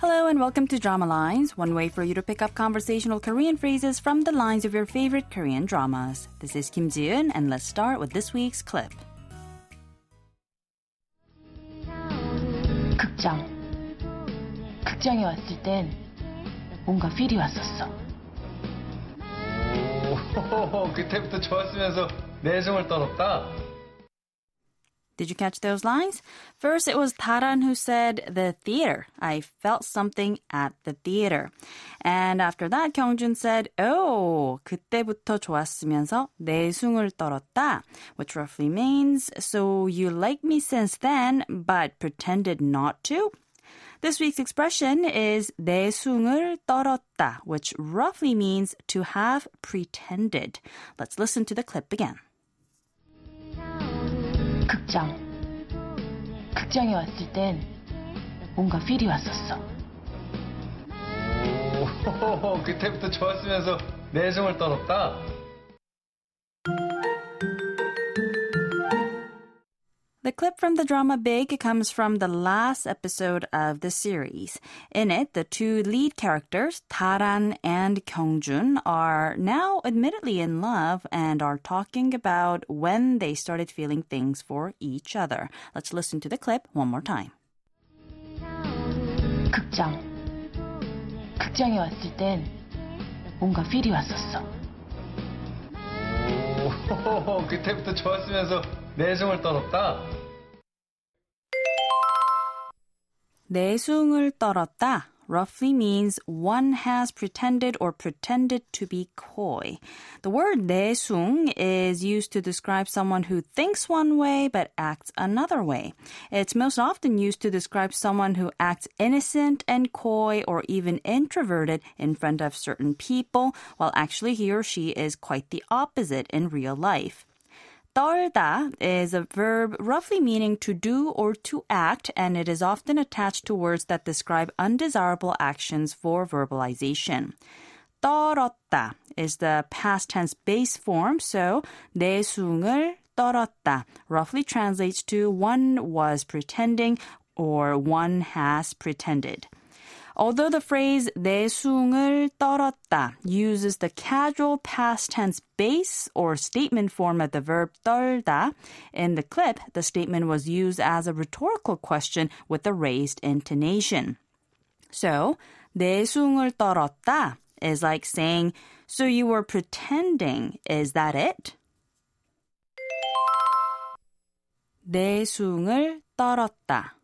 Hello and welcome to Drama Lines, one way for you to pick up conversational Korean phrases from the lines of your favorite Korean dramas. This is Kim Jiun, and let's start with this week's clip. 극장. 극장에 왔을 땐 뭔가 필이 왔었어. 오, 그때부터 좋았으면서 내숭을 떨었다. Did you catch those lines? First, it was Taran who said the theater. I felt something at the theater. And after that, Kyungjun said, Oh, 그때부터 좋았으면서 내숭을 떨었다, which roughly means, so you liked me since then, but pretended not to? This week's expression is 내숭을 떨었다, which roughly means to have pretended. Let's listen to the clip again. 극장. 극장에 왔을 땐 뭔가 필이 왔었어. 오, 그때부터 좋았으면서 내숭을 떨었다. The clip from the drama Big comes from the last episode of the series. In it, the two lead characters, Taran and Kyungjun, are now admittedly in love and are talking about when they started feeling things for each other. Let's listen to the clip one more time. 극장. 극장에 왔을 땐 뭔가 필이 왔었어. 오, 그때부터 좋았으면서 내숭을 떨었다. 내숭을 떨었다 roughly means one has pretended or pretended to be coy. The word 내숭 is used to describe someone who thinks one way but acts another way. It's most often used to describe someone who acts innocent and coy or even introverted in front of certain people, while actually he or she is quite the opposite in real life. 떨다 is a verb roughly meaning to do or to act, and it is often attached to words that describe undesirable actions for verbalization. 떨었다 is the past tense base form, so 내숭을 떨었다 roughly translates to one was pretending or one has pretended. Although the phrase 내숭을 떨었다 uses the casual past tense base or statement form of the verb 떨다, in the clip, the statement was used as a rhetorical question with a raised intonation. So, 내숭을 떨었다 is like saying, so you were pretending, is that it? 내숭을 떨었다.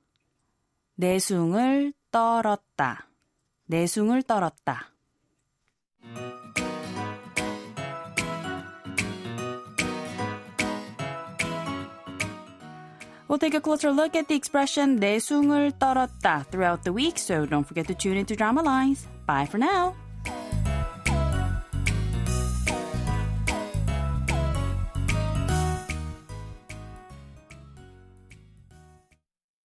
내숭을 떨었다. 내숭을 떨었다. We'll take a closer look at the expression 내숭을 떨었다 throughout the week, so don't forget to tune into Drama Lines. Bye for now.